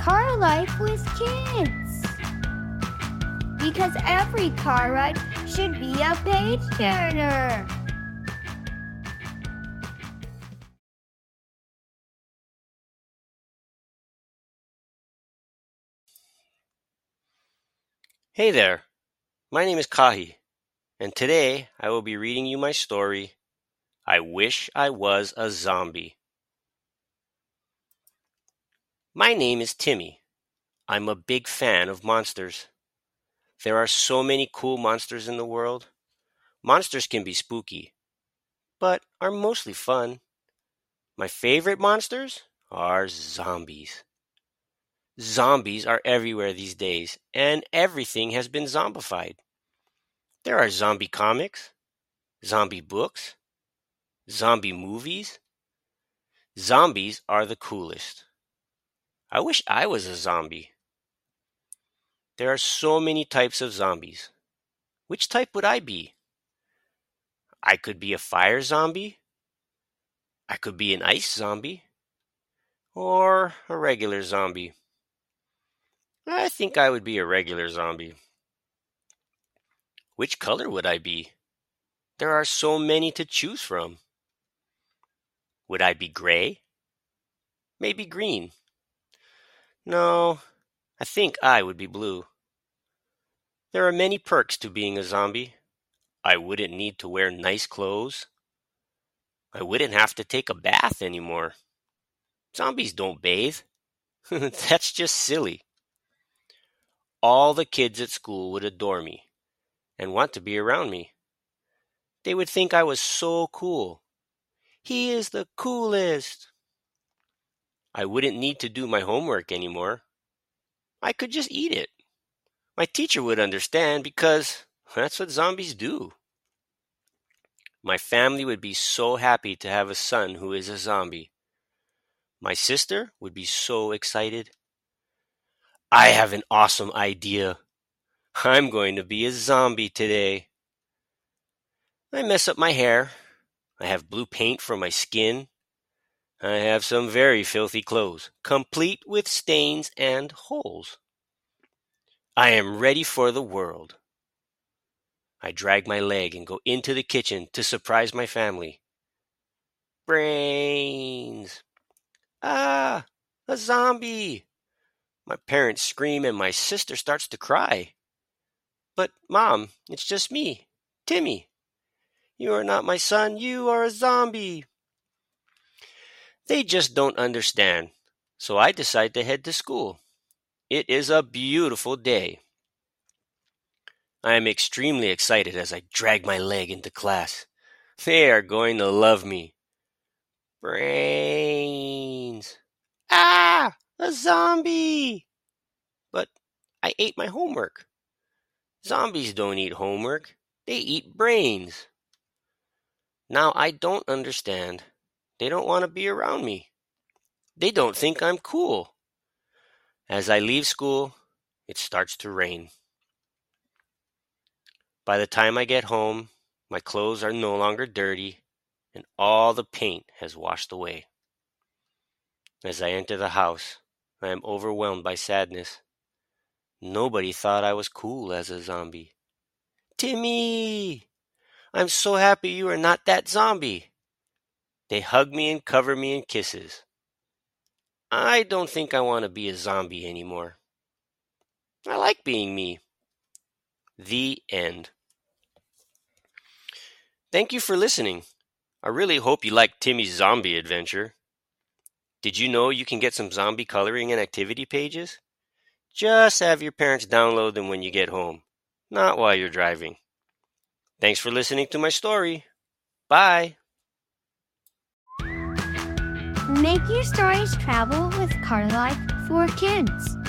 car life with kids. Because every car ride should be a page turner. Hey there, my name is Kahi, and today I will be reading you my story, I Wish I Was a Zombie. My name is Timmy. I'm a big fan of monsters. There are so many cool monsters in the world. Monsters can be spooky, but are mostly fun. My favorite monsters are zombies. Zombies are everywhere these days, and everything has been zombified. There are zombie comics, zombie books, zombie movies. Zombies are the coolest. I wish I was a zombie. There are so many types of zombies. Which type would I be? I could be a fire zombie. I could be an ice zombie. Or a regular zombie. I think I would be a regular zombie. Which color would I be? There are so many to choose from. Would I be gray? Maybe green. No, I think I would be blue. There are many perks to being a zombie. I wouldn't need to wear nice clothes. I wouldn't have to take a bath anymore. Zombies don't bathe. That's just silly. All the kids at school would adore me and want to be around me. They would think I was so cool. He is the coolest. I wouldn't need to do my homework anymore. I could just eat it. My teacher would understand because that's what zombies do. My family would be so happy to have a son who is a zombie. My sister would be so excited. I have an awesome idea. I'm going to be a zombie today. I mess up my hair. I have blue paint for my skin. I have some very filthy clothes, complete with stains and holes. I am ready for the world. I drag my leg and go into the kitchen to surprise my family. Brains! Ah! A zombie! My parents scream and my sister starts to cry. But, Mom, it's just me, Timmy. You are not my son, you are a zombie. They just don't understand, so I decide to head to school. It is a beautiful day. I am extremely excited as I drag my leg into class. They are going to love me. Brains. Ah! A zombie! But I ate my homework. Zombies don't eat homework, they eat brains. Now I don't understand. They don't want to be around me. They don't think I'm cool. As I leave school, it starts to rain. By the time I get home, my clothes are no longer dirty and all the paint has washed away. As I enter the house, I am overwhelmed by sadness. Nobody thought I was cool as a zombie. Timmy! I'm so happy you are not that zombie. They hug me and cover me in kisses. I don't think I want to be a zombie anymore. I like being me. The end. Thank you for listening. I really hope you liked Timmy's zombie adventure. Did you know you can get some zombie coloring and activity pages? Just have your parents download them when you get home, not while you're driving. Thanks for listening to my story. Bye. Make your stories travel with Car Life for Kids.